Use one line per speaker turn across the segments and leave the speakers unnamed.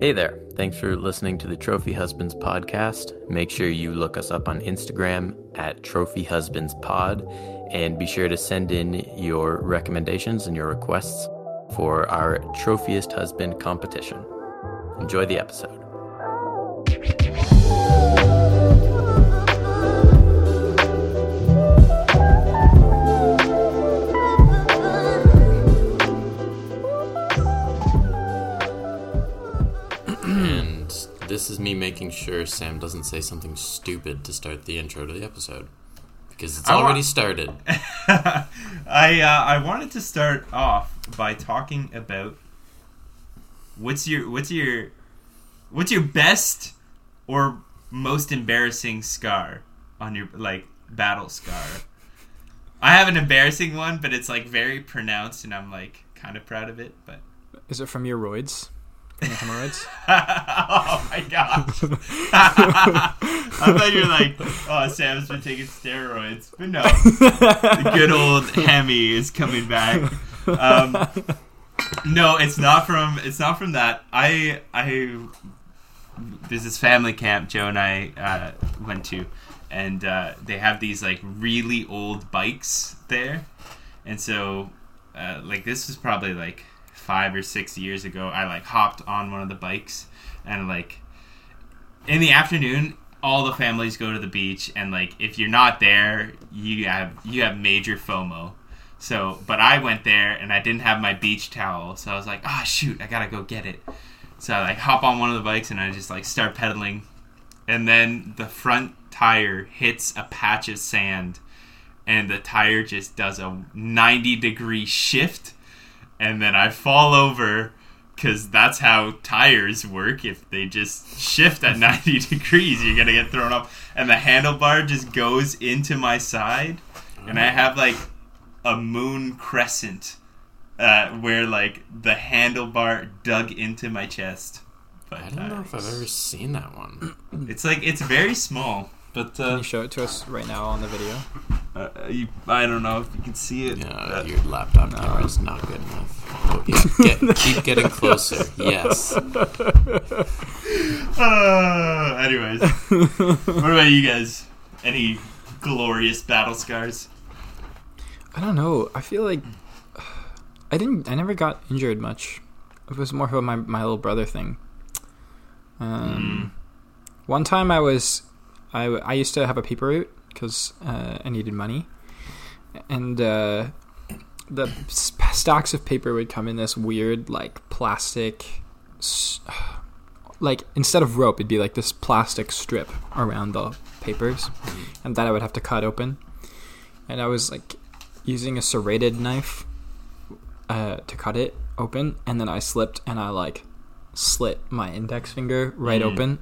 Hey there. Thanks for listening to the Trophy Husbands podcast. Make sure you look us up on Instagram at Trophy Husbands Pod and be sure to send in your recommendations and your requests for our Trophiest Husband competition. Enjoy the episode. This is me making sure Sam doesn't say something stupid to start the intro to the episode because it's
I wa-
already started.
I uh, I wanted to start off by talking about what's your what's your what's your best or most embarrassing scar on your like battle scar. I have an embarrassing one, but it's like very pronounced, and I'm like kind of proud of it. But
Is it from your roids? Your hemorrhoids?
oh my gosh! I thought you were like, oh, Sam's been taking steroids, but no, the good old Hemi is coming back. Um, no, it's not from. It's not from that. I I there's this family camp Joe and I uh, went to, and uh, they have these like really old bikes there, and so uh, like this was probably like five or six years ago. I like hopped on one of the bikes and like in the afternoon all the families go to the beach and like if you're not there you have you have major FOMO. So, but I went there and I didn't have my beach towel, so I was like, "Ah, shoot, I gotta go get it." So I like hop on one of the bikes and I just like start pedaling, and then the front tire hits a patch of sand, and the tire just does a ninety degree shift, and then I fall over because that's how tires work. If they just shift at 90 degrees, you're gonna get thrown off. And the handlebar just goes into my side, and I have like a moon crescent uh, where like the handlebar dug into my chest. But
I don't know if I've ever seen that one.
it's like it's very small. But
Can
uh,
you show it to us right now on the video?
uh, you, I don't know if you can see it.
Yeah,
Uh,
your laptop camera is not good enough. Oh, yeah, get, keep getting closer. Yes.
Uh, anyways, what about you guys? Any glorious battle scars?
I don't know. I feel like I didn't. I never got injured much. It was more of my my little brother thing. Um, one time I was, I I used to have a paper route because uh, I needed money, and uh, the stacks of paper would come in this weird like plastic. Like instead of rope, it'd be like this plastic strip around the papers, and that I would have to cut open. And I was like using a serrated knife uh, to cut it open, and then I slipped and I like slit my index finger right
Mm.
open,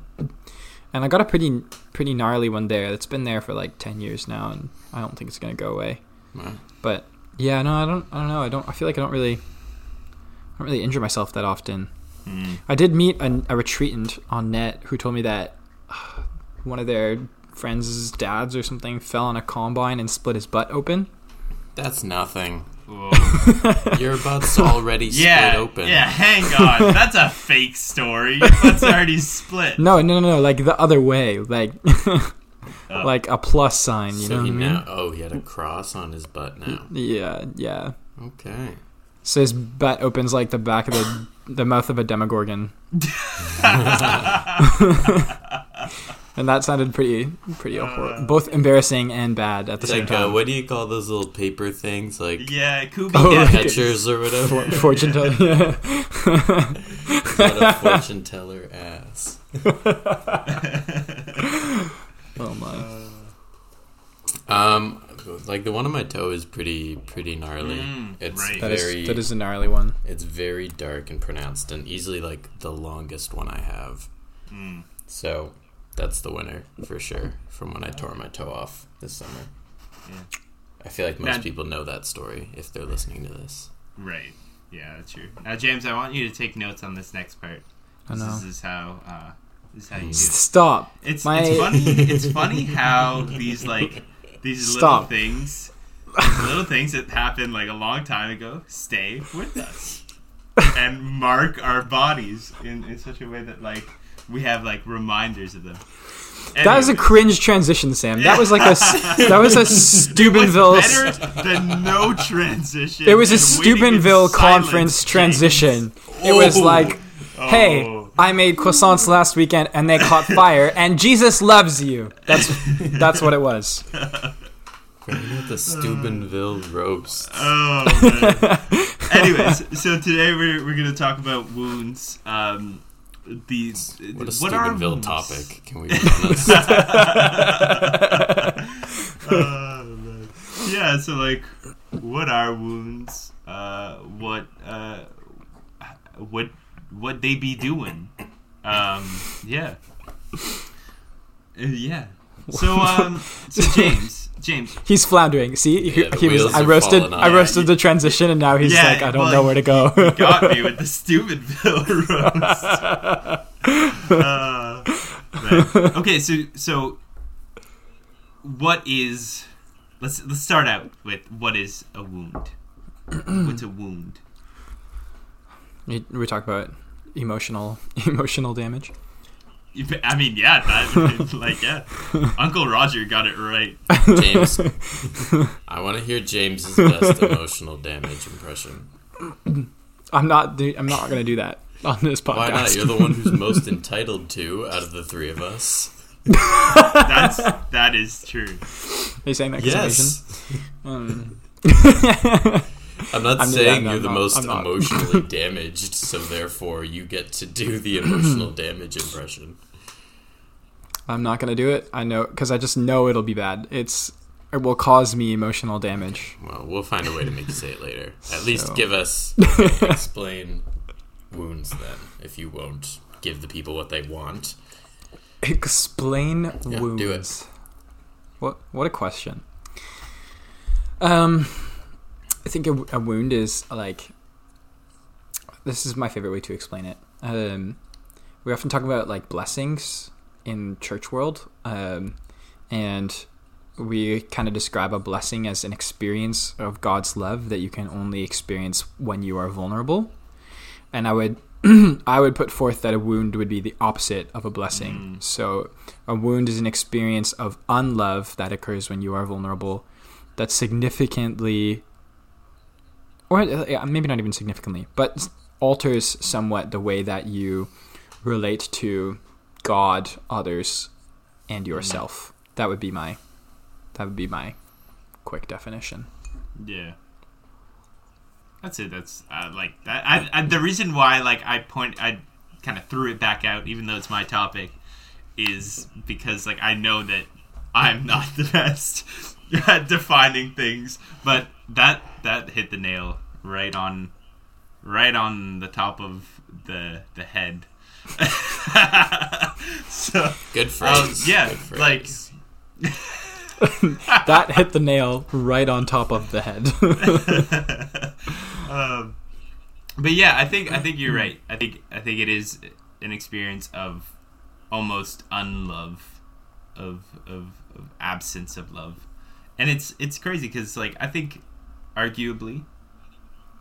and I got a pretty pretty gnarly one there. It's been there for like ten years now, and I don't think it's gonna go away.
Wow.
But yeah, no, I don't. I don't know. I don't. I feel like I don't really, I don't really injure myself that often.
Hmm.
I did meet a, a retreatant on net who told me that uh, one of their friends' dads or something fell on a combine and split his butt open.
That's nothing.
Whoa.
Your butt's already
yeah,
split open.
yeah. Hang on, that's a fake story. Your butt's already split.
No, no, no, no. Like the other way, like oh. like a plus sign. You
so
know
he
what I mean?
now, oh, he had a cross on his butt now.
Yeah, yeah.
Okay.
So his butt opens like the back of the the mouth of a demogorgon, and that sounded pretty pretty hor- both embarrassing and bad at the
It's
same
like, uh,
time.
what do you call those little paper things? Like
Yeah, Cootie.
Oh,
yeah.
okay.
catchers or whatever?
Fortune teller. Yeah.
Not a fortune teller ass.
oh my.
Um, like the one on my toe is pretty pretty gnarly.
Mm,
it's
right.
That is
very
that is a gnarly one.
it's very dark and pronounced, and easily like the longest one I have.
Mm.
So that's the winner for sure. From when I tore my toe off this summer.
Yeah.
I feel like most
Now-
people know that story if they're listening to this.
Right. Yeah, that's true. Now, James, I want you to take notes on this next part.
I know.
This is how. Uh, this is how you do. it.
Stop.
It's
My-
it's funny. It's funny how these like these
Stop.
little things, these little things that happened like a long time ago, stay with us. and mark our bodies in, in such a way that like we have like reminders of them.
That was a cringe transition, Sam. That was like a that was a
it was
Steubenville.
better than no transition.
It was a
and waiting in
Steubenville conference
James.
transition. It was
Oh.
like, hey,
Oh.
I made croissants last weekend and they caught fire, and Jesus loves you. That's that's what it was.
Bringing the Steubenville roast.
Oh man. Anyways, so today we're, we're gonna talk about wounds. Um, these
What a
what are
Steubenville topic. Can we be honest?
Oh, yeah, so like, what are wounds? Uh, what uh, what what they be doing? Um, yeah, Uh, yeah. So um, so James, James,
He's floundering. See, he,
Yeah, the
he was. I roasted. I roasted the transition, and now he's
Yeah,
like, I don't
well,
know where to go.
you got me with the Steubenville roast. Uh. Okay, so so what is? Let's let's start out with what is a wound. What's a wound?
We talk about emotional emotional damage.
I mean, yeah, that, like yeah, Uncle Roger got it right.
James. I want to hear James's best emotional damage impression.
I'm not. I'm not going to do that on this podcast.
Why not? You're the one who's most entitled to out of the three of us.
That's that is true.
Are you saying that? I'm
Yes.
Um,
I'm not
I'm-
saying
yeah,
you're the
not-
most emotionally damaged, so therefore you get to do the emotional damage impression.
I'm not going to do it. I know because I just know it'll be bad. It's it will cause me emotional damage.
Well, we'll find a way to make you say it later. At least give us explain wounds then, if you won't give the people what they want.
Explain
Yeah,
wounds.
do it.
What what a question. Um, I think a, a wound is like. This is my favorite way to explain it. Um, we often talk about like blessings in church world, um, and we kind of describe a blessing as an experience of God's love that you can only experience when you are vulnerable. And I would I would put forth that a wound would be the opposite of a blessing. So a wound is an experience of unlove that occurs when you are vulnerable that significantly or maybe not even significantly, but alters somewhat the way that you relate to God, others, and yourself. That would be my that would be my quick definition.
Yeah. That's it. That's uh, like that. I, I, the reason why, like, I point, I kind of threw it back out, even though it's my topic, is because, like, I know that I'm not the best at defining things, but that that hit the nail right on, right on the top of the the head. so
Good phrase.
Um, yeah,
Good
like-
That hit the nail right on top of the head.
um, but yeah, I think I think you're right. I think I think it is an experience of almost unlove, of of, of absence of love, and it's it's crazy because like I think, arguably,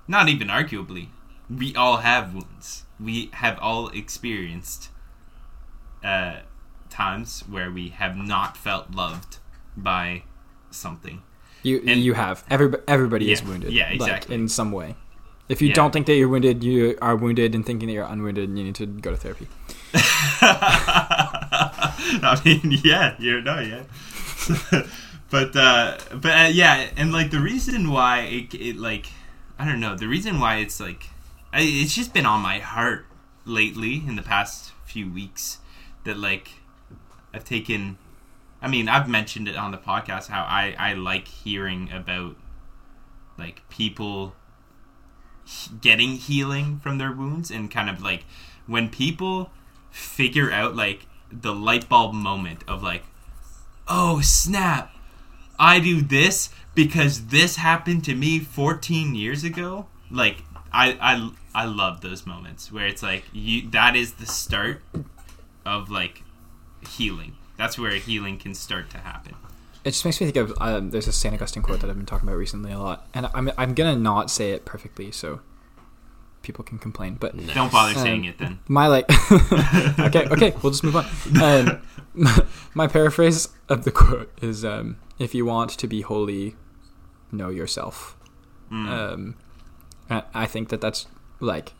not even arguably, we all have wounds. We have all experienced uh, times where we have not felt loved by something.
You
And-
you have everybody everybody is wounded.
yeah,
like,
exactly.
in some way. If you
Yeah.
don't think that you're wounded, you are wounded, and thinking that you're unwounded, you need to go to therapy.
I mean, yeah, you know, yeah. but uh, but uh, yeah, and like the reason why it, it like I don't know the reason why it's like I, it's just been on my heart lately in the past few weeks that like I've taken. I mean, I've mentioned it on the podcast how I I like hearing about like people getting healing from their wounds and kind of like when people figure out like the light bulb moment of like oh snap i do this because this happened to me 14 years ago like i i i love those moments where it's like you that is the start of like healing that's where healing can start to happen
It just makes me think of um, there's a Saint Augustine quote that I've been talking about recently a lot, and I'm I'm gonna not say it perfectly. So, people can complain. But
Nice.
Don't bother
Um,
saying it then.
my like okay okay we'll just move on um, my paraphrase of the quote is um, if you want to be holy know yourself
Mm.
um, I, I think that that's like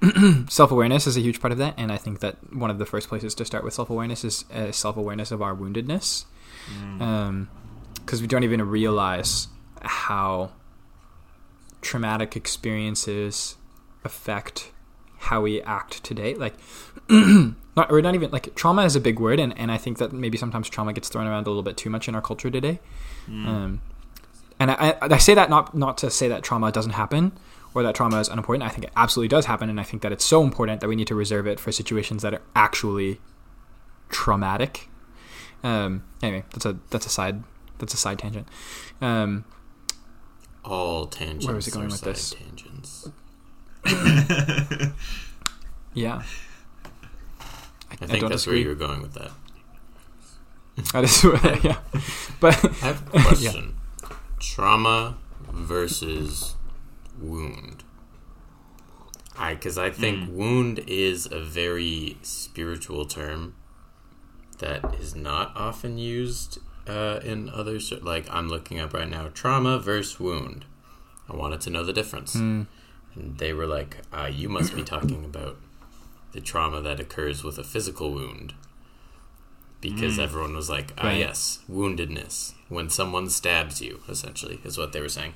self-awareness is a huge part of that and i think that one of the first places to start with self-awareness is uh, self-awareness of our woundedness
Mm.
because we don't even realize how traumatic experiences affect how we act today. Like, not or not even like trauma is a big word, and, and I think that maybe sometimes trauma gets thrown around a little bit too much in our culture today.
Mm.
Um, and I, I, I say that not not to say that trauma doesn't happen or that trauma is unimportant. I think it absolutely does happen, and I think that it's so important that we need to reserve it for situations that are actually traumatic. Um, anyway, that's a that's a side that's a side tangent. Um,
All tangents.
Where was it going
are
with
side
this?
Tangents.
yeah,
I think
don't
that's where you were going with that.
That is, yeah. But
I have a question. Trauma versus wound. I because I think wound is a very spiritual term that is not often used uh, in other like I'm looking up right now trauma versus wound. I wanted to know the difference, and they were like, uh, "You must be talking about the trauma that occurs with a physical wound." Because everyone was like, ah,
Right.
yes, woundedness. When someone stabs you, essentially, is what they were saying.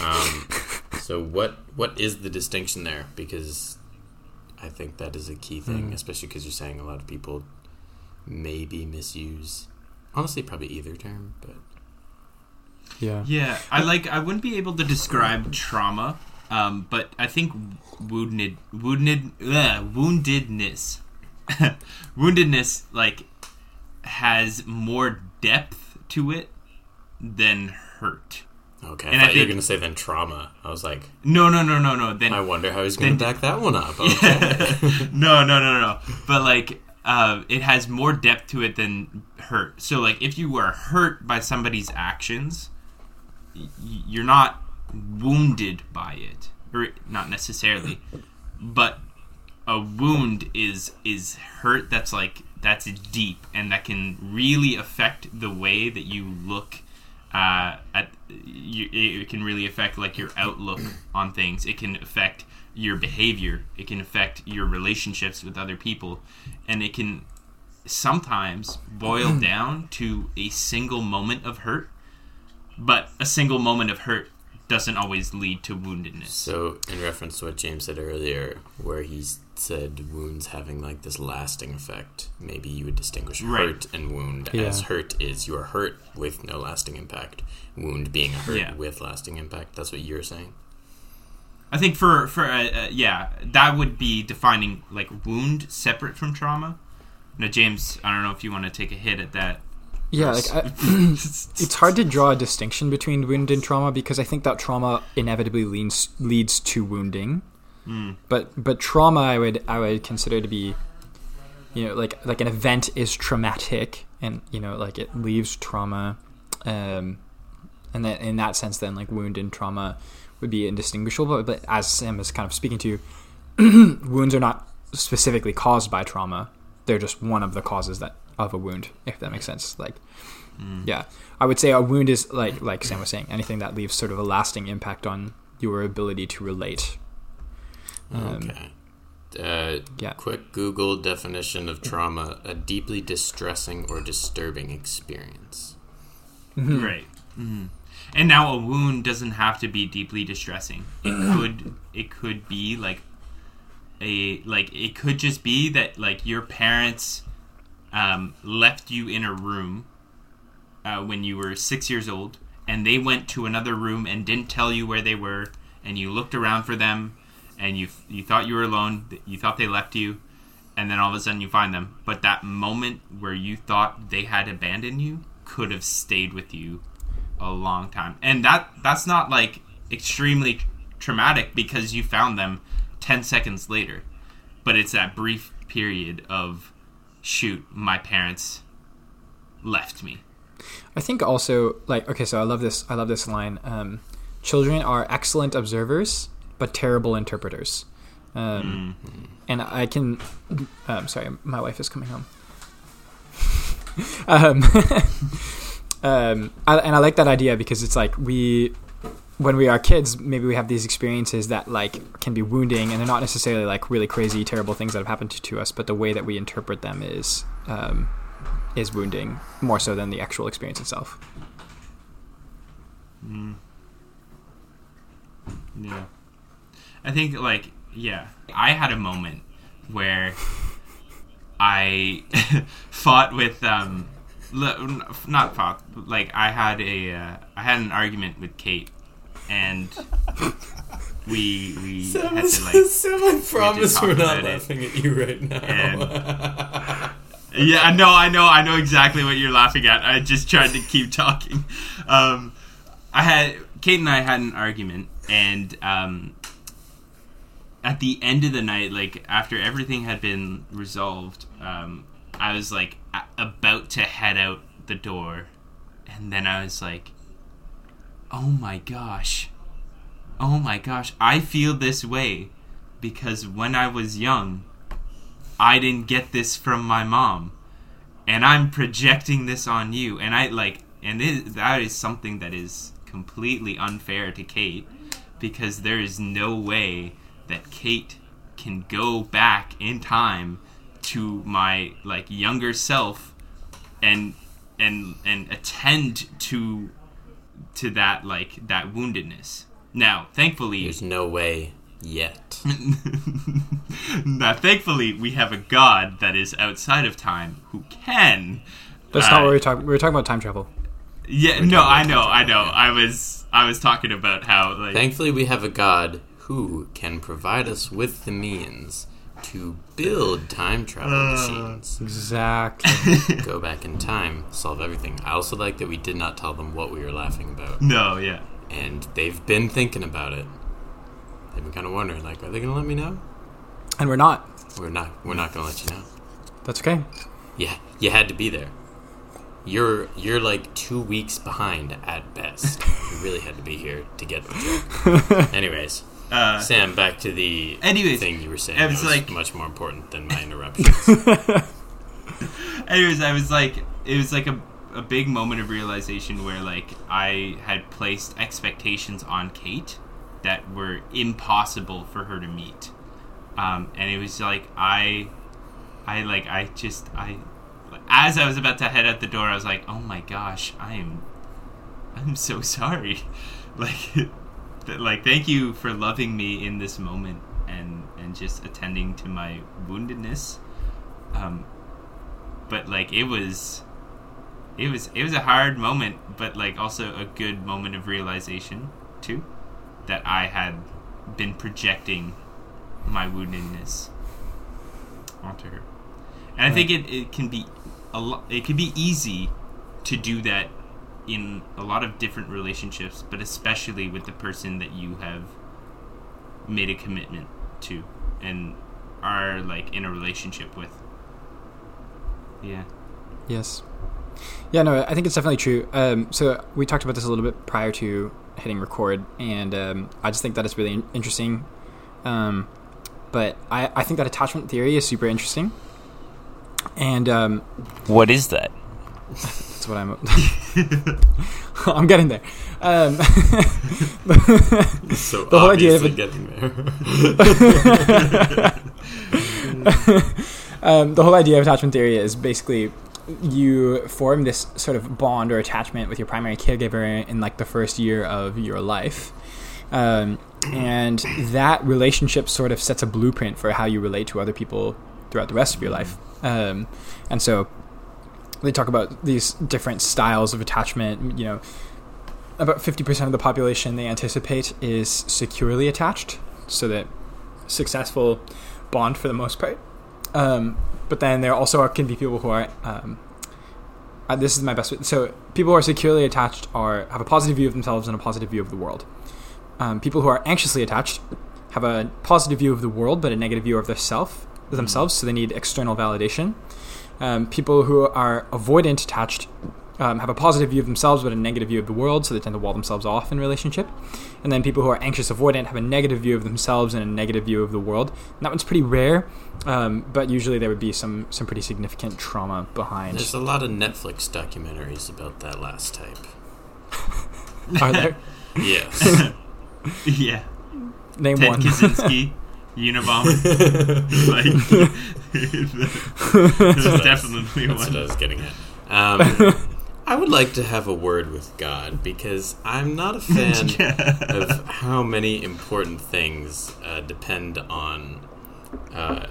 Um, so, what what is the distinction there? Because I think that is a key thing, especially because you're saying a lot of people maybe misuse, honestly, probably either term, but
yeah,
Yeah, I like. I wouldn't be able to describe trauma, um, but I think wounded, wounded, ugh, woundedness, woundedness, like has more depth to it than hurt.
okay. I
And I
thought you were going to say then trauma. I was like,
No, no, no, no, no. Then
I wonder how he's going to
Then-
back that one up. Okay.
no, no, no, no. But like, uh, it has more depth to it than hurt. So like, if you were hurt by somebody's actions, y- you're not wounded by it, or not necessarily, but a wound is is hurt that's like that's deep and that can really affect the way that you look uh, at you, it can really affect like your outlook on things. It can affect your behavior. It can affect your relationships with other people. And it can sometimes boil down to a single moment of hurt. But a single moment of hurt doesn't always lead to woundedness.
So, in reference to what James said earlier, where he s- said wounds having like this lasting effect, maybe you would distinguish
Right.
hurt and wound
Yeah.
as hurt is you are hurt with no lasting impact, wound being a hurt
Yeah.
with lasting impact. That's what you're saying.
I think for for uh, uh, yeah, that would be defining like wound separate from trauma. Now, James, I don't know if you want to take a hit at that.
yeah. Like, I, it's hard to draw a distinction between wound and trauma because I think that trauma inevitably leads leads to wounding. But but trauma, I would I would consider to be, you know, like like an event is traumatic, and you know, like it leaves trauma, um, and then in that sense, then like wound and trauma would be indistinguishable. But, but as Sam is kind of speaking to, wounds are not specifically caused by trauma; they're just one of the causes that of a wound, if that makes sense. Like, yeah, I would say a wound is like like Sam was saying, anything that leaves sort of a lasting impact on your ability to relate. Um,
okay. Uh,
yeah.
Quick Google definition of trauma: a deeply distressing or disturbing experience.
Right. hmm And now a wound doesn't have to be deeply distressing. It could it could be like a like it could just be that like your parents um, left you in a room uh, when you were six years old, and they went to another room and didn't tell you where they were, and you looked around for them, and you you thought you were alone, you thought they left you, and then all of a sudden you find them. But that moment where you thought they had abandoned you could have stayed with you a long time, and that that's not like extremely traumatic because you found them ten seconds later, but it's that brief period of shoot, my parents left me.
I think also like okay, so I love this. I love this line. Um, Children are excellent observers, but terrible interpreters. Um,
Mm.
and I can. Um, sorry, my wife is coming home. um, um, I, and I like that idea because it's like we, when we are kids, maybe we have these experiences that like can be wounding, and they're not necessarily like really crazy, terrible things that have happened to, to us, but the way that we interpret them is um, is wounding more so than the actual experience itself.
Mm. Yeah. I think like yeah, I had a moment where I fought with um not fought like I had a uh, I had an argument with Kate and we we had to like
Sam, I promise we're not
about it.
laughing at you right now.
And- Yeah, no, I know, I know exactly what you're laughing at. I just tried to keep talking. Um, I had Kate and I had an argument, and um, at the end of the night, like after everything had been resolved, um, I was like a- about to head out the door, and then I was like, "Oh my gosh, oh my gosh, I feel this way because when I was young." I didn't get this from my mom, and I'm projecting this on you, and I like, and that is something that is completely unfair to Kate, because there is no way that Kate can go back in time to my like younger self, and and and attend to to that like that woundedness. Now, thankfully,
There's no way yet.
now, thankfully, we have a god that is outside of time who can.
That's
uh,
not what we were talking. We were talking about time travel.
Yeah, no, I know, I know. I was, I was talking about how like
Thankfully, we have a God who can provide us with the means to build time travel
Uh.
machines.
Exactly.
Go back in time, solve everything. I also like that we did not tell them what we were laughing about.
no, yeah,
And they've been thinking about it. They've been kind of wondering, like, are they going to let me know?
and we're not.
We're not. We're not going to let you know.
That's okay.
Yeah, you had to be there. You're you're like two weeks behind at best. you really had to be here to get the joke. Anyways,
uh,
Sam, back to the
Anyways,
thing you were saying. It
was
was
like-
much more important than my interruptions.
anyways, I was like, it was like a, a big moment of realization where like I had placed expectations on Kate that were impossible for her to meet, um, and it was like I, I like I just I, as I was about to head out the door, I was like, oh my gosh, I am, I'm so sorry, like, th- like thank you for loving me in this moment and and just attending to my woundedness. Um, but like it was it was it was a hard moment but like also a good moment of realization too that i had been projecting my woundedness onto her and i think it, it can be a lot it can be easy to do that in a lot of different relationships but especially with the person that you have made a commitment to and are like in a relationship with yeah
Yes. Yeah, no, I think it's definitely true. Um, so we talked about this a little bit prior to hitting record, and um, I just think that it's really interesting. Um, but I, I think that attachment theory is super interesting, and um,
What is that?
That's what I'm. I'm getting there. Um,
so
The whole idea of
obviously getting there.
um, the whole idea of attachment theory is basically you form this sort of bond or attachment with your primary caregiver in like the first year of your life. Um, and that relationship sort of sets a blueprint for how you relate to other people throughout the rest of your life. Um, and so they talk about these different styles of attachment. You know, about 50% of the population they anticipate is securely attached, so that successful bond for the most part. Um, but then there also are, can be people who are. Um, uh, this is my best. So people who are securely attached are have a positive view of themselves and a positive view of the world. Um, people who are anxiously attached have a positive view of the world but a negative view of their self themselves, so they need external validation. Um, people who are avoidant attached um, have a positive view of themselves but a negative view of the world, so they tend to wall themselves off in relationship. And then people who are anxious avoidant have a negative view of themselves and a negative view of the world. And that one's pretty rare, um, but usually there would be some some pretty significant trauma behind.
There's a lot of Netflix documentaries about that last type.
Are there?
Yes.
yeah.
Name
Ted
one.
Kaczynski, Unabomber. like, there's definitely
That's what I was getting at. Um, I would like to have a word with God because I'm not a fan of how many important things uh, depend on. Uh,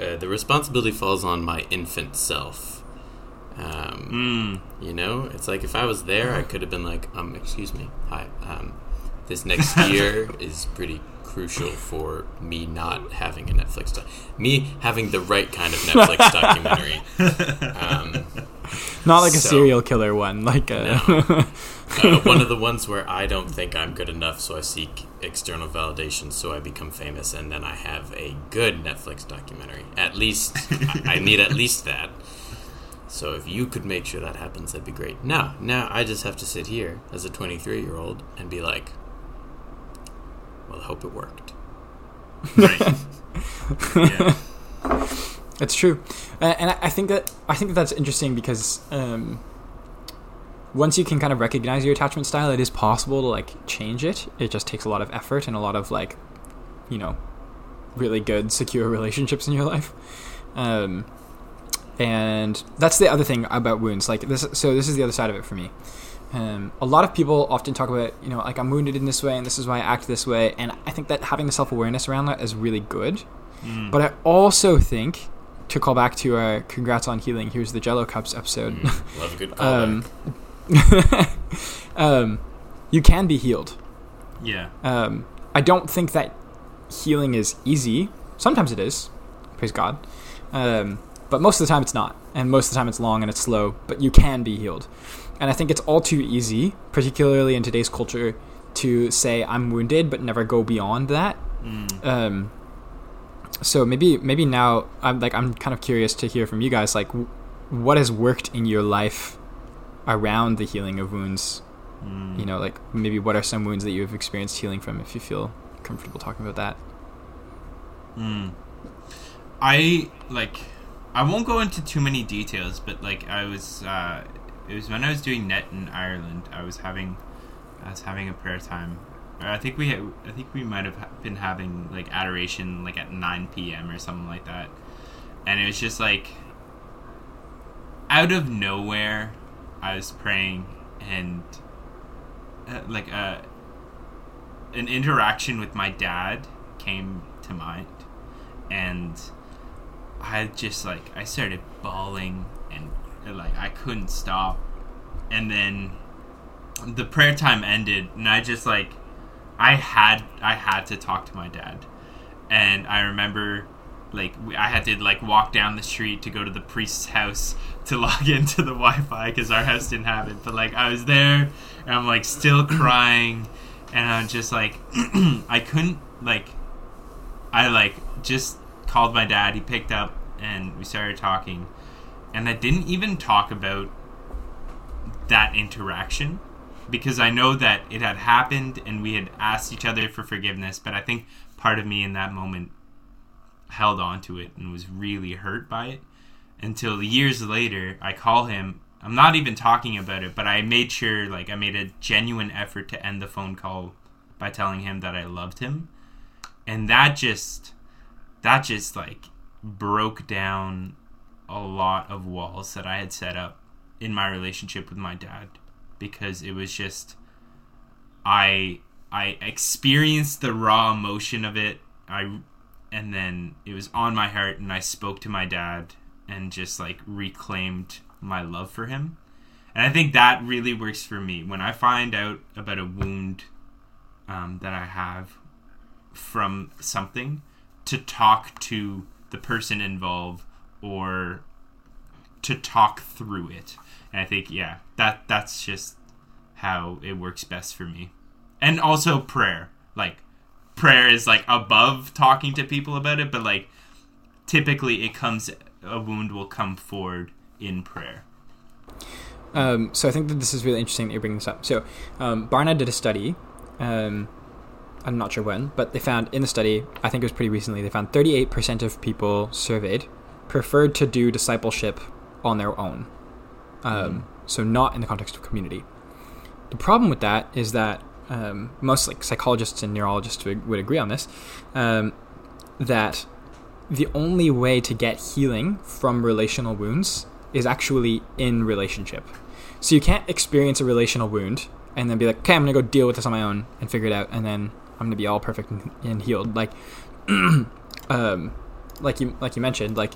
uh, the responsibility falls on my infant self. Um,
Mm.
You know, it's like if I was there, I could have been like, um, excuse me, hi, um, this next year is pretty crucial for me not having a Netflix, doc- me having the right kind of Netflix documentary. Um,
Not like a serial killer one, like a.
uh, one of the ones where I don't think I'm good enough, so I seek external validation, so I become famous, and then I have a good Netflix documentary. At least I, I need at least that. So if you could make sure that happens, that'd be great. Now, now I just have to sit here as a 23 year old and be like, "Well, I hope it worked."
Right. Yeah.
It's true, uh, and I I think that I think that that's interesting because um, once you can kind of recognize your attachment style, it is possible to like change it. It just takes a lot of effort and a lot of like, you know, really good secure relationships in your life. Um, and that's the other thing about wounds. Like this, so this is the other side of it for me. Um, a lot of people often talk about, you know, like I'm wounded in this way, and this is why I act this way. And I think that having the self awareness around that is really good.
Mm.
But I also think, to call back to our "Congrats on Healing," here's the Jello Cups episode.
Mm, love a good callback.
um, um, you can be healed.
yeah.
Um, I don't think that healing is easy. Sometimes it is, praise God. Um, but most of the time it's not, and most of the time it's long and it's slow. But you can be healed, and I think it's all too easy, particularly in today's culture, to say I'm wounded but never go beyond that.
Mm.
Um, so maybe maybe now I'm like I'm kind of curious to hear from you guys like w- what has worked in your life around the healing of wounds
Mm.
you know like maybe what are some wounds that you've experienced healing from if you feel comfortable talking about that
Mm. I like. I won't go into too many details, but like I was. Uh, it was when I was doing net in Ireland. I was having. I was having a prayer time. I think we. Had, I think we might have been having like adoration like at nine p.m. or something like that, and it was just like. Out of nowhere, I was praying, and uh, like uh, an interaction with my dad came to mind and I just like I started bawling and like I couldn't stop and then the prayer time ended and I just like I had I had to talk to my dad and I remember like I had to like walk down the street to go to the priest's house to log into the Wi-Fi because our house didn't have it but like I was there and I'm like still crying and I'm just like I couldn't like I like just called my dad. He picked up and we started talking. And I didn't even talk about that interaction because I know that it had happened and we had asked each other for forgiveness. But I think part of me in that moment held on to it and was really hurt by it until years later I call him. I'm not even talking about it, but I made sure, like, I made a genuine effort to end the phone call by telling him that I loved him and that just that just like broke down a lot of walls that I had set up in my relationship with my dad because it was just I I experienced the raw emotion of it. I and then it was on my heart and I spoke to my dad and just like reclaimed my love for him. And I think that really works for me. When I find out about a wound um, that I have from something to talk to the person involved or to talk through it. And I think yeah, that that's just how it works best for me. And also prayer. Like prayer is like above talking to people about it, but like typically it comes a wound will come forward in prayer.
Um, so I think that this is really interesting that you're bringing this up. So um, Barna did a study. Um, I'm not sure when, but they found in the study, I think it was pretty recently, they found 38% of people surveyed preferred to do discipleship on their own. Um, So not in the context of community. The problem with that is that um, most like psychologists and neurologists would, would agree on this. Um, that the only way to get healing from relational wounds is actually in relationship. So you can't experience a relational wound and then be like, okay, I'm gonna go deal with this on my own and figure it out, and then I'm gonna be all perfect and, and healed. Like, um, like you like you mentioned, like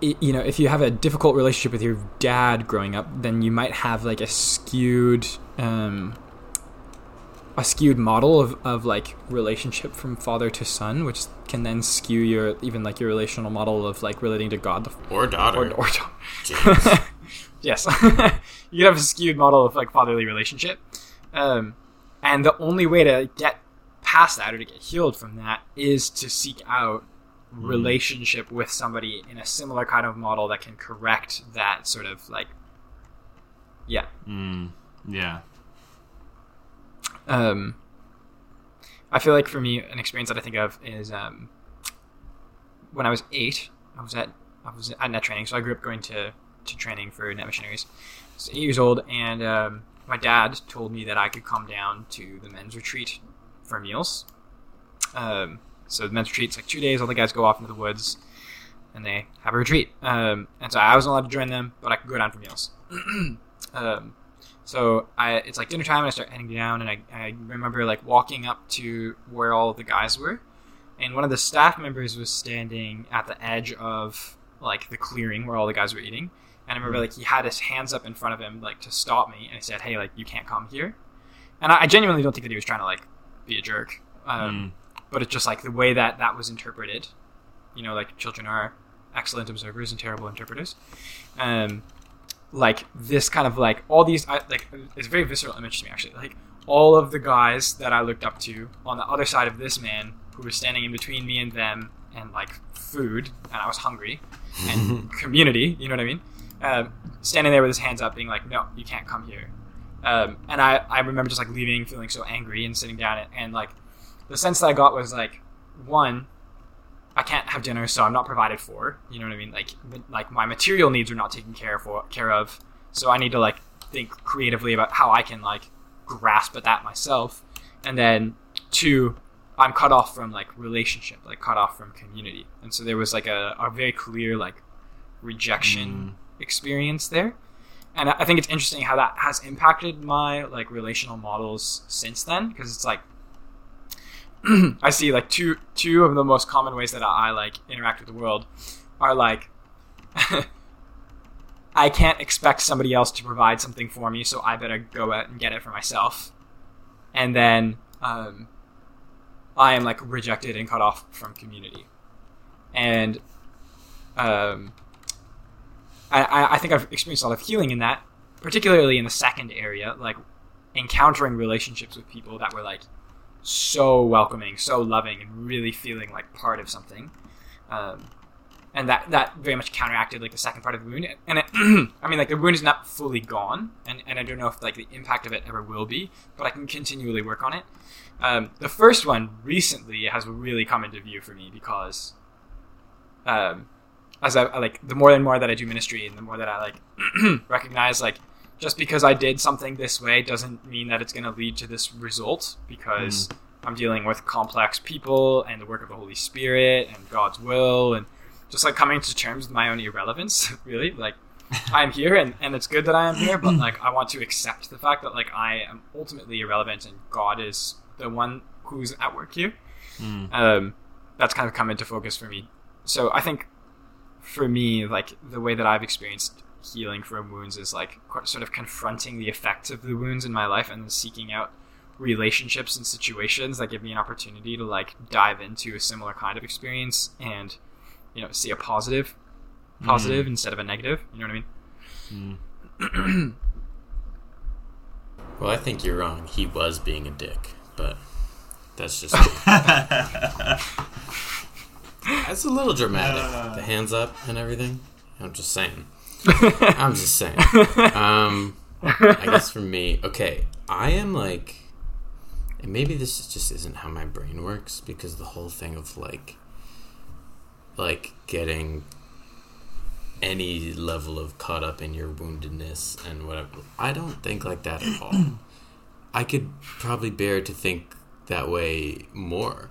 you know, if you have a difficult relationship with your dad growing up, then you might have like a skewed, um, a skewed model of, of like relationship from father to son, which can then skew your even like your relational model of like relating to God the
Or daughter.
or, or
Jeez.
yes, you have a skewed model of like fatherly relationship, um, and the only way to get past that or to get healed from that is to seek out relationship with somebody in a similar kind of model that can correct that sort of like yeah
Mm, yeah.
um, I feel like for me, an experience that I think of is um, when I was eight. I was at I was at net training, so I grew up going to, to training for net missionaries. I was eight years old, and um, my dad told me that I could come down to the men's retreat for meals. Um, so the men's retreat's like two days. All the guys go off into the woods, and they have a retreat. Um, and so I wasn't allowed to join them, but I could go down for meals. um, so I, it's like dinner time, and I start heading down, and I, I remember like walking up to where all the guys were, and one of the staff members was standing at the edge of like the clearing where all the guys were eating, and I remember like he had his hands up in front of him like to stop me, and he said, "Hey, like you can't come here," and I, I genuinely don't think that he was trying to like be a jerk, um, but it's just like the way that that was interpreted, you know, like children are excellent observers and terrible interpreters. Um, like this kind of like all these I, like it's a very visceral image to me actually. Like all of the guys that i looked up to on the other side of this man who was standing in between me and them and like food and i was hungry and community you know what i mean? Um, standing there with his hands up being like no you can't come here. Um, and I, I remember just like leaving feeling so angry and sitting down and, and like the sense that i got was like one I can't have dinner, so I'm not provided for. You know what I mean? Like, like my material needs are not taken care for care of. So I need to like think creatively about how I can like grasp at that myself. And then two, I'm cut off from like relationship, like cut off from community. And so there was like a, a very clear like rejection mm. experience there. And I I think it's interesting how that has impacted my like relational models since then because it's like I see like two two of the most common ways that I like interact with the world are like I can't expect somebody else to provide something for me, so I better go out and get it for myself. And then um, I am like rejected and cut off from community. And um, I- I, I think I've experienced a lot of healing in that, particularly in the second area, like encountering relationships with people that were like so welcoming, so loving, and really feeling like part of something. Um, and that that very much counteracted like the second part of the wound. And it, I mean, like the wound is not fully gone, and, and I don't know if like the impact of it ever will be, but I can continually work on it. Um, the first one recently has really come into view for me because, um, as I, I like the more and more that I do ministry, and the more that I like recognize like just because I did something this way doesn't mean that it's going to lead to this result because hmm. I'm dealing with complex people and the work of the Holy Spirit and God's will and just like coming to terms with my own irrelevance, really. Like I'm here and, and it's good that I am here, but hmm. like I want to accept the fact that like I am ultimately irrelevant and God is the one who's at work here. Hmm. Um, that's kind of come into focus for me. So I think for me, like the way that I've experienced healing from wounds is like sort of confronting the effects of the wounds in my life and then seeking out relationships and situations that give me an opportunity to like dive into a similar kind of experience and you know see a positive positive instead of a negative you know what i mean
Well, I think you're wrong. He was being a dick, but that's just. that's a little dramatic.
Uh.
the hands up and everything. I'm just saying. I'm just saying. Um, I guess for me, okay, I am like, and maybe this just isn't how my brain works because the whole thing of like, like getting any level of caught up in your woundedness and whatever. I don't think like that at all. I could probably bear to think that way more.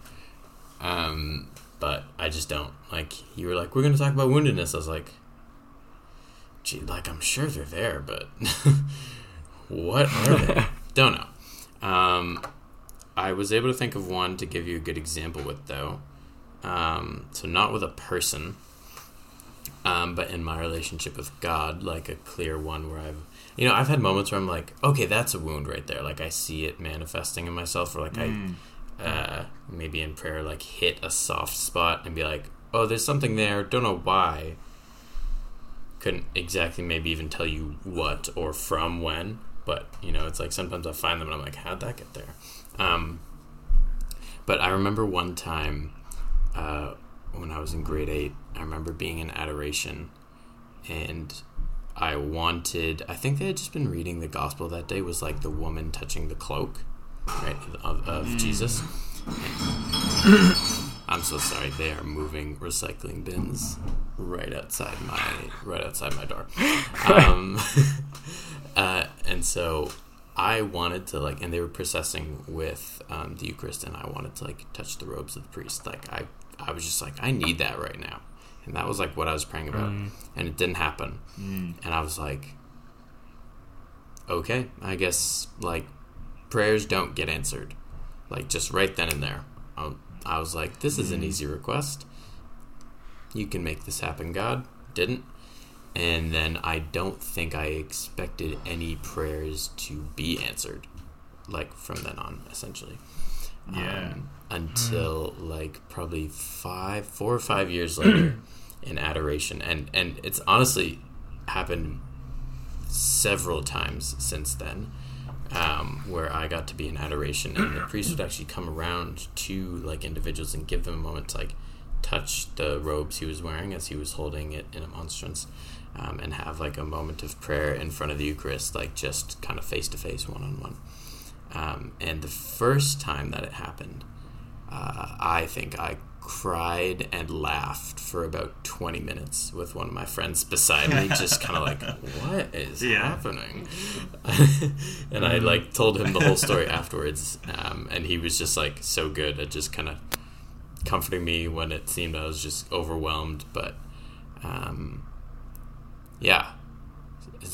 Um, but I just don't. Like, you were like, we're going to talk about woundedness. I was like, gee, like, I'm sure they're there, but what are they? don't know. Um, I was able to think of one to give you a good example with, though. Um, so, not with a person, um, but in my relationship with God, like a clear one where I've, you know, I've had moments where I'm like, okay, that's a wound right there. Like I see it manifesting in myself, or like
Mm.
I, uh, maybe in prayer, like hit a soft spot and be like, oh, there's something there. Don't know why. Couldn't exactly maybe even tell you what or from when, but you know, it's like sometimes I find them and I'm like, how'd that get there? Um, but I remember one time uh, when I was in grade eight, I remember being in adoration and I wanted, I think they had just been reading the gospel that day, was like the woman touching the cloak, right, of, of Jesus. I'm so sorry. They are moving recycling bins right outside my right outside my door. Um, uh, and so I wanted to like, and they were processing with um, the Eucharist, and I wanted to like touch the robes of the priest. Like I, I was just like, I need that right now, and that was like what I was praying about, and it didn't happen.
Mm.
And I was like, okay, I guess like prayers don't get answered, like just right then and there. I, I was like, this is an easy request. You can make this happen, God. Didn't. And then I don't think I expected any prayers to be answered, like from then on, essentially.
Yeah.
Um, until like probably five, four or five years later, in adoration, and and it's honestly happened several times since then, um, where I got to be in adoration, and the priest would actually come around to like individuals and give them a moment to like touch the robes he was wearing as he was holding it in a monstrance, um, and have like a moment of prayer in front of the Eucharist, like just kind of face to face, one on one. Um, and the first time that it happened, uh, I think I cried and laughed for about 20 minutes with one of my friends beside me, just kind of like, what is
Yeah.
happening? and I like told him the whole story afterwards, um, and he was just like so good at just kind of comforting me when it seemed I was just overwhelmed. But um, yeah,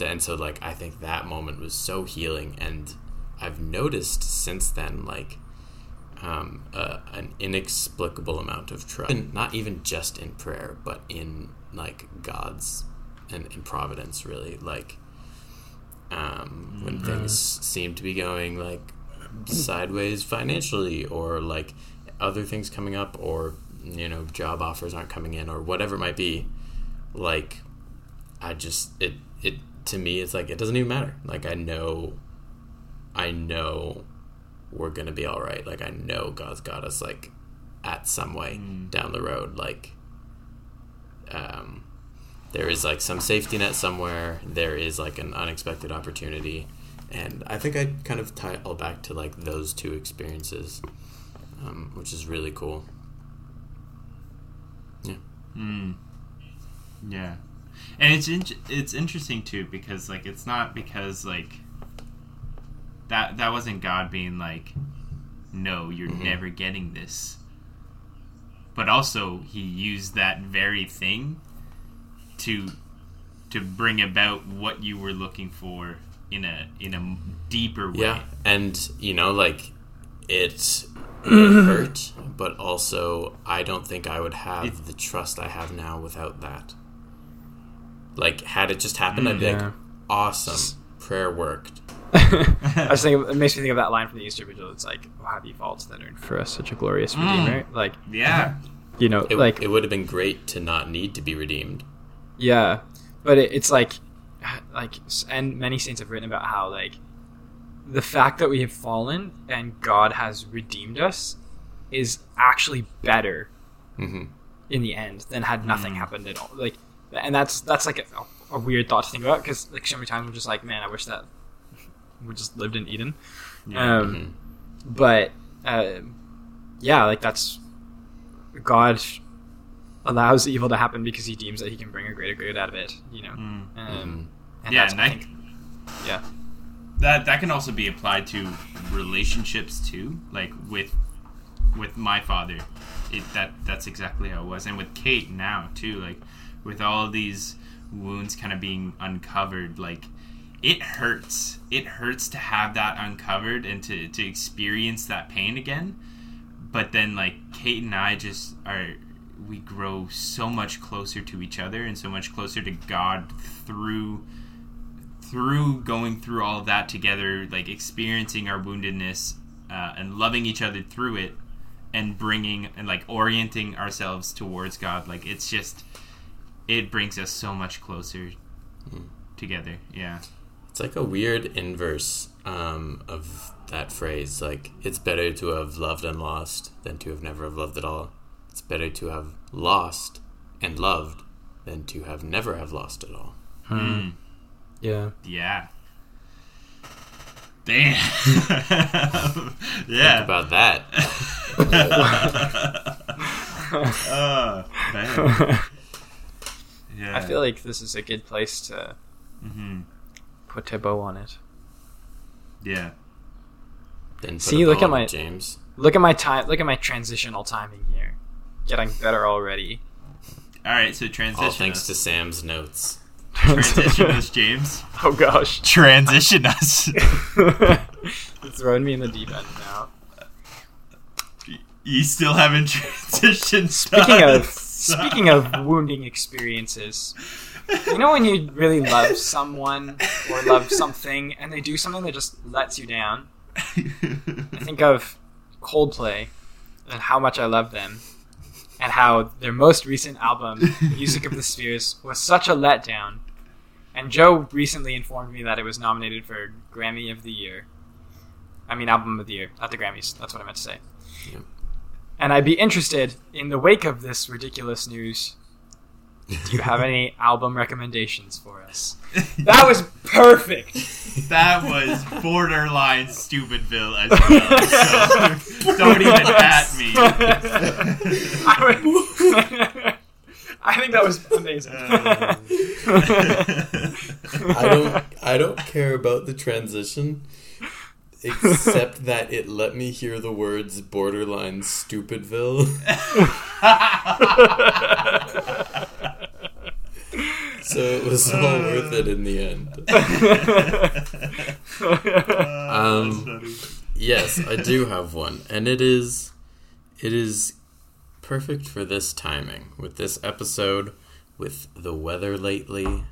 and so like I think that moment was so healing, and I've noticed since then like um, uh, an inexplicable amount of trust, and not even just in prayer, but in like God's and in providence, really. Like um, when things seem to be going like sideways financially, or like other things coming up, or you know job offers aren't coming in, or whatever it might be. Like I just it it to me it's like it doesn't even matter. Like I know, I know we're gonna be all right. Like I know God's got us like at some way down the road. Like um, there is like some safety net somewhere. There is like an unexpected opportunity, and I think I kind of tie it all back to like those two experiences, um, which is really cool. Yeah.
Mm. Yeah, and it's in- it's interesting too because like it's not because like that that wasn't God being like, no, you're
Mhm.
never getting this. But also, he used that very thing to to bring about what you were looking for in a in a deeper way.
Yeah, and you know, like it, it hurt, but also I don't think I would have
It-
the trust I have now without that. Like, had it just happened, I'd be
Yeah.
like, awesome, prayer worked.
I was thinking, it makes me think of that line from the Easter Vigil. It's like, "Oh, have you faults that earned for us such a glorious Redeemer?" Like,
Yeah.
you know,
It,
like
it would have been great to not need to be redeemed.
Yeah, but it, it's like, like, and many saints have written about how like the fact that we have fallen and God has redeemed us is actually better
hmm
in the end than had nothing happened at all. Like, and that's that's like a, a weird thought to think about because like so many times I'm just like, man, I wish that we just lived in Eden.
Yeah.
Um, but uh, yeah, like that's God allows evil to happen because He deems that He can bring a greater good out of it. You know.
Mm.
Um, and
Yeah,
that's,
and
I
I-
think, yeah.
that that can also be applied to relationships too like with with my father it that that's exactly how it was and with kate now too like with all these wounds kind of being uncovered like it hurts. It hurts to have that uncovered and to to experience that pain again. But then like kate and i just are we grow so much closer to each other and so much closer to god through through going through all of that together, like experiencing our woundedness uh, and loving each other through it, and bringing and like orienting ourselves towards God, like it's just it brings us so much closer together. Yeah,
It's like a weird inverse um, of that phrase. Like, it's better to have loved and lost than to have never have loved at all. It's better to have lost and loved than to have never have lost at all.
Yeah.
yeah. Damn.
Think
yeah.
about that.
Uh. Yeah.
I feel like this is a good place to
hmm
put a bow on it.
Yeah.
Then
See, look at my-
James.
Look at my time. Look at my transitional timing here. Getting better already.
All right. So transition.
All thanks
us.
to Sam's notes.
transition us, James.
oh gosh,
Transition us.
it's throwing me in the deep end now.
You still haven't transitioned.
Speaking of speaking of wounding experiences, you know when you really love someone or love something and they do something that just lets you down. I think of Coldplay and how much I love them, and how their most recent album, Music of the Spheres, was such a letdown. And Joe recently informed me that it was nominated for Grammy of the Year. I mean, Album of the Year, not the Grammys. That's what I meant to say. And I'd be interested in the wake of this ridiculous news. Do you have any album recommendations for us? That was perfect.
that was borderline Stupidville as well. So don't even at me.
I, would- I think that was amazing. Uh.
I don't I don't care about the transition except that it let me hear the words borderline stupidville. So it was all worth it in the end. Um, yes, I do have one, and it is it is perfect for this timing with this episode with the weather lately.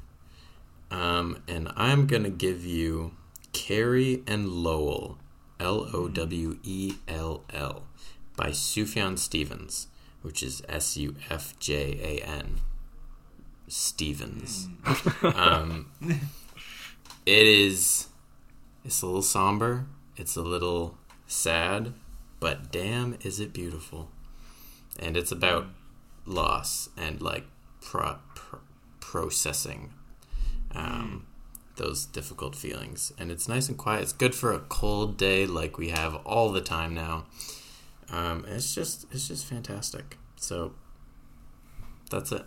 Um, and I'm gonna give you Carrie and Lowell, L O W E L L, by Sufjan Stevens, which is S U F J A N. Stevens. um, it is. It's a little somber. It's a little sad, but damn, is it beautiful! And it's about loss and like pro- pro- processing um, those difficult feelings. And it's nice and quiet. It's good for a cold day like we have all the time now. Um, it's just it's just fantastic. So that's it.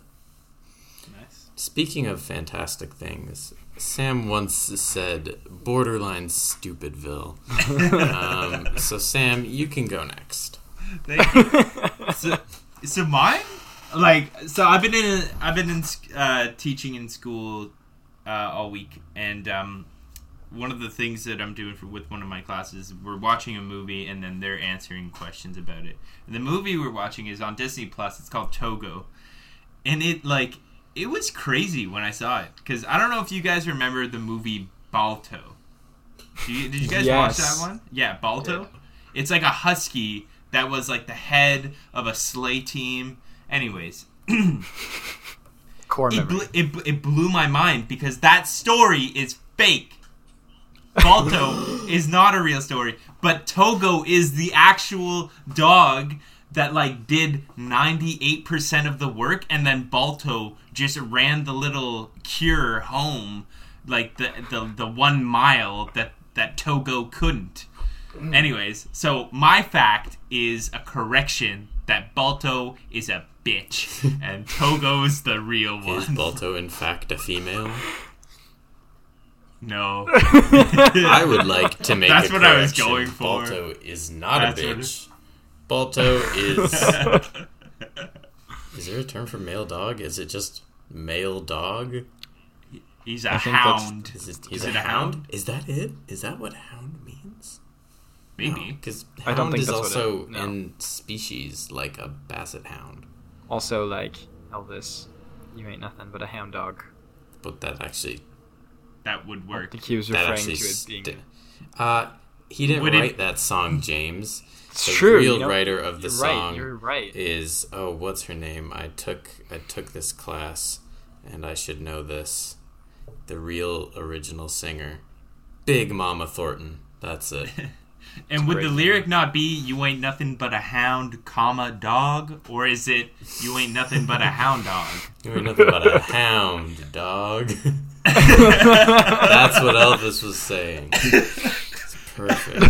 Nice.
Speaking of fantastic things, Sam once said borderline stupidville. um, so Sam, you can go next.
Thank you. so, so mine, like, so I've been in, I've been in uh, teaching in school uh, all week, and um, one of the things that I'm doing for, with one of my classes, we're watching a movie, and then they're answering questions about it. And the movie we're watching is on Disney Plus. It's called Togo, and it like it was crazy when I saw it because I don't know if you guys remember the movie Balto. Did you, did you guys watch that one? Yeah, Balto. It's like a husky that was like the head of a sleigh team. Anyways,
Core
it,
memory.
ble- it, it blew my mind because that story is fake. Balto is not a real story, but Togo is the actual dog that like did 98% of the work and then Balto just ran the little cure home like the the, the 1 mile that that Togo couldn't. Mm. Anyways, so my fact is a correction that Balto is a bitch and Togo's the real one.
Is
one.
Balto in fact a female?
No.
I would like to make
That's
a
what I was
correction.
going for.
Balto is not
That's
a bitch. Balto is. is there a term for male dog? Is it just male dog?
He's a
I think
hound.
Is it, he's
Is
a,
it a
hound?
hound?
Is that it? Is that what hound means?
Maybe.
Because
I don't
hound
think
is
that's what it-
also
no.
in species like a basset hound,
Also, like Elvis, you ain't nothing but a hound dog.
but that actually
That would
I
work.
think he was referring to it being.
sti- uh, he didn't
Would it-
write that song, James.
It's
the
true.
real
you know,
writer of the
you're
song
Right, you're right.
is oh what's her name i took i took this class and i should know this the real original singer big mama thornton that's it
And would the
song.
lyric not be "You ain't nothing but a hound, comma dog," or is it "You ain't nothing but a hound dog"?
you ain't nothing but a hound dog that's what elvis was saying it's perfect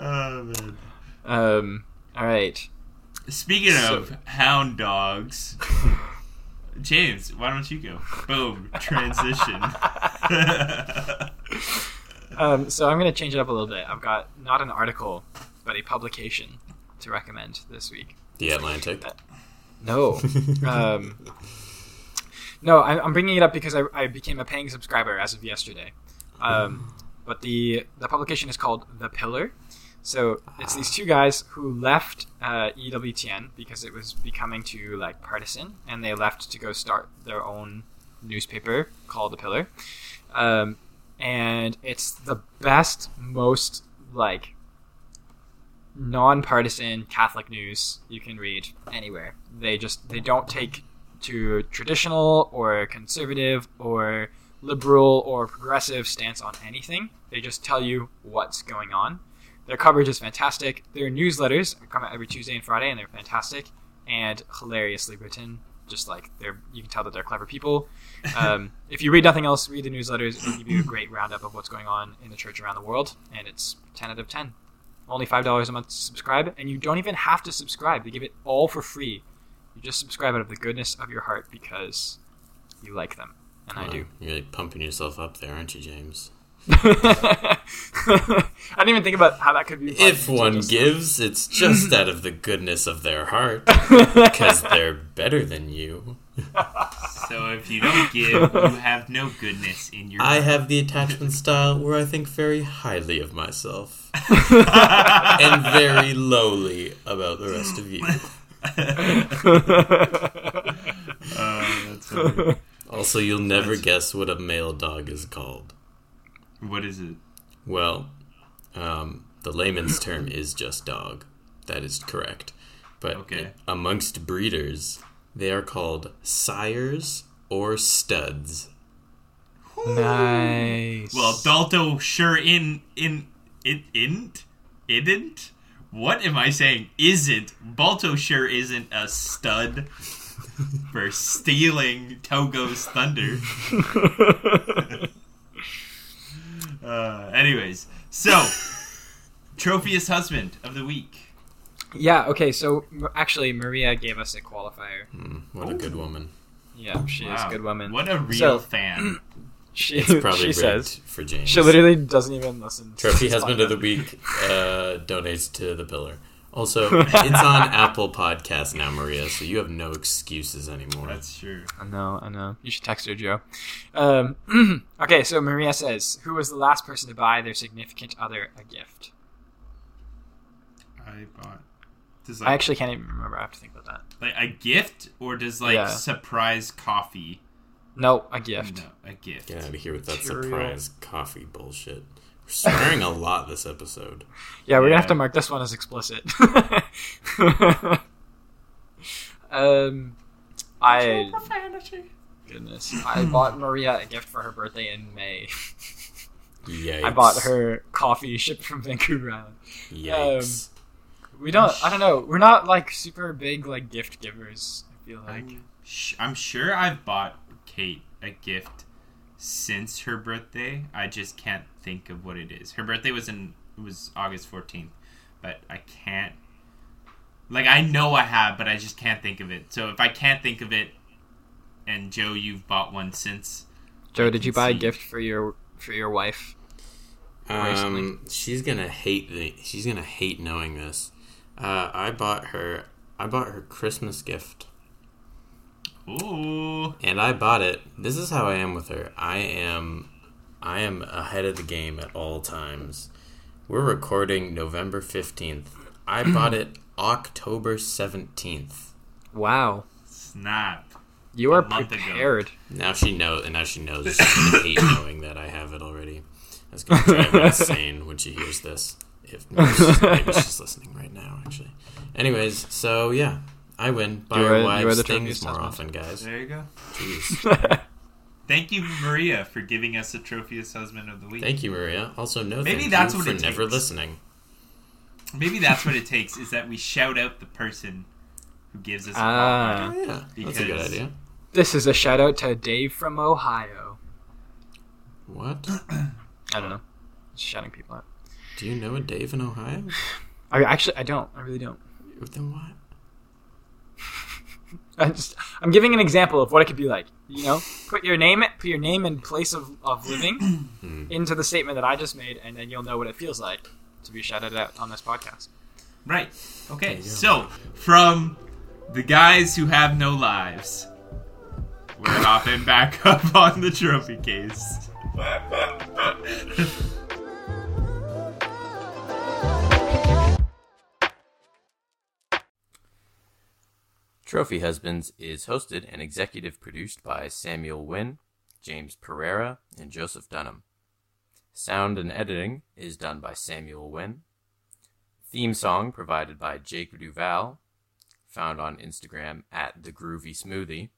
oh man.
Um. All right.
Speaking
So-
of hound dogs, James, why don't you go? Boom, transition.
Um. So I'm gonna change it up a little bit. I've got not an article, but a publication to recommend this week.
the atlantic
No. um. No, I, I'm bringing it up because I, I became a paying subscriber as of yesterday. Um, but the the publication is called The Pillar. So it's these two guys who left uh, EWTN because it was becoming too like partisan, and they left to go start their own newspaper called The Pillar. Um, and it's the best, most like nonpartisan Catholic news you can read anywhere. They just they don't take to traditional or conservative or liberal or progressive stance on anything. They just tell you what's going on. Their coverage is fantastic. Their newsletters come out every Tuesday and Friday, and they're fantastic and hilariously written. Just like they're, you can tell that they're clever people. Um, if you read nothing else, read the newsletters. It'll give you a great roundup of what's going on in the church around the world, and it's ten out of ten only five dollars a month to subscribe, and you don't even have to subscribe. They give it all for free. You just subscribe out of the goodness of your heart because you like them, and I do.
you're really pumping yourself up there aren't you james
I didn't even think about how that could be.
If one
Just-
gives, it's just out of the goodness of their heart, because they're better than you.
so if you don't give, you have no goodness in your.
I have the attachment style where I think very highly of myself and very lowly about the rest of you.
Uh, that's.
Also, you'll never guess what a male dog is called.
What is it?
Well, um, the layman's term is just dog. That is correct. But
Okay.
amongst breeders, they are called sires or studs.
nice.
Well, Dalto sure in in it isn't isn't. What am I saying? Isn't Balto sure isn't a stud for stealing Togo's thunder? uh, anyways, so trophiest husband of the week.
yeah. Okay. So actually, Maria gave us a qualifier.
Hmm, what a good woman.
Yeah, she is a good woman.
What a real
So-
fan.
She,
It's probably
she says
for James.
she literally doesn't even listen. to
Trophy Husband of the. Week uh, donates to the pillar. Also, it's on Apple Podcast now, Maria, so you have no excuses anymore.
That's true.
I know, I know. You should text her, Joe. Um, okay, so Maria says, "Who was the last person to buy their significant other a gift?"
I bought. Does
I actually can't even remember. I have to think about that.
like a gift or does like
Yeah.
surprise coffee?
No, a gift.
No, a gift.
Get out of here with that
Material.
surprise coffee bullshit. We're swearing a lot this episode.
Yeah, we're gonna have to mark this one as explicit. um, I goodness, I bought Maria a gift for her birthday in May.
Yikes.
I bought her coffee shipped from Vancouver Island.
Yikes.
We don't. I don't know. We're not like super big like gift givers. I feel like.
I'm, sh- I'm sure I've bought Kate a gift since her birthday. I just can't think of what it is. Her birthday was in it was August 14th, but I can't. Like I know I have, but I just can't think of it. So if I can't think of it, and Joe, you've bought one since.
Joe,
I
did you
can
buy a gift for your for your wife? Recently.
Um, she's gonna hate the. She's gonna hate knowing this. Uh, I bought her. I bought her Christmas gift,
Ooh.
and I bought it. This is how I am with her. I am. I am ahead of the game at all times. We're recording November fifteenth. I bought it October seventeenth.
Wow,
Snap.
you are
A month ago.
prepared.
Now she knows, and now she knows. She's gonna hate knowing that I have it already. That's gonna drive her insane when she hears this. If maybe she's, maybe she's listening right now, actually. Anyways, so yeah, I win. Buy
You
your
are- you
wives
the
things more
husband.
often, guys.
There you go.
Jeez.
Thank you, Maria, for giving us the trophiest husband of the week.
Thank you, Maria. Also, no,
Maybe
thank
that's
you
what
for
it
never
takes.
listening.
Maybe that's what it takes is that we shout out the person who gives us a
Ah.
Oh, yeah, that's a good idea.
This is a shout out to Dave from Ohio.
What?
I don't know. Just shouting people out.
Do you know a Dave in Ohio?
I actually I don't. I really don't.
Then what?
I just I'm giving an example of what it could be like. You know, put your name put your name and place of, of living
Hmm.
into the statement that I just made, and then you'll know what it feels like to be shouted out on this podcast.
Right. Okay. So, from the guys who have no lives, we're hopping back up on the trophy case.
Trophy Husbands is hosted and executive produced by Samuel Wynn, James Pereira, and Joseph Dunham. Sound and editing is done by Samuel Wynn. Theme song provided by Jake Duval, found on Instagram at The Groovy Smoothie.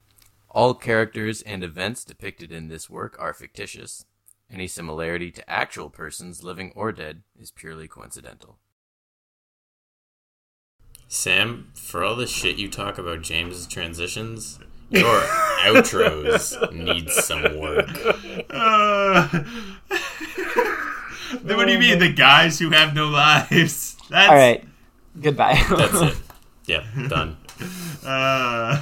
All characters and events depicted in this work are fictitious. Any similarity to actual persons, living or dead, is purely coincidental. Sam, for all the shit you talk about James's transitions, your outros need some work.
Uh, then what do you mean, the guys who have no lives? That's,
All right, goodbye.
That's it. Yeah, done.
Uh,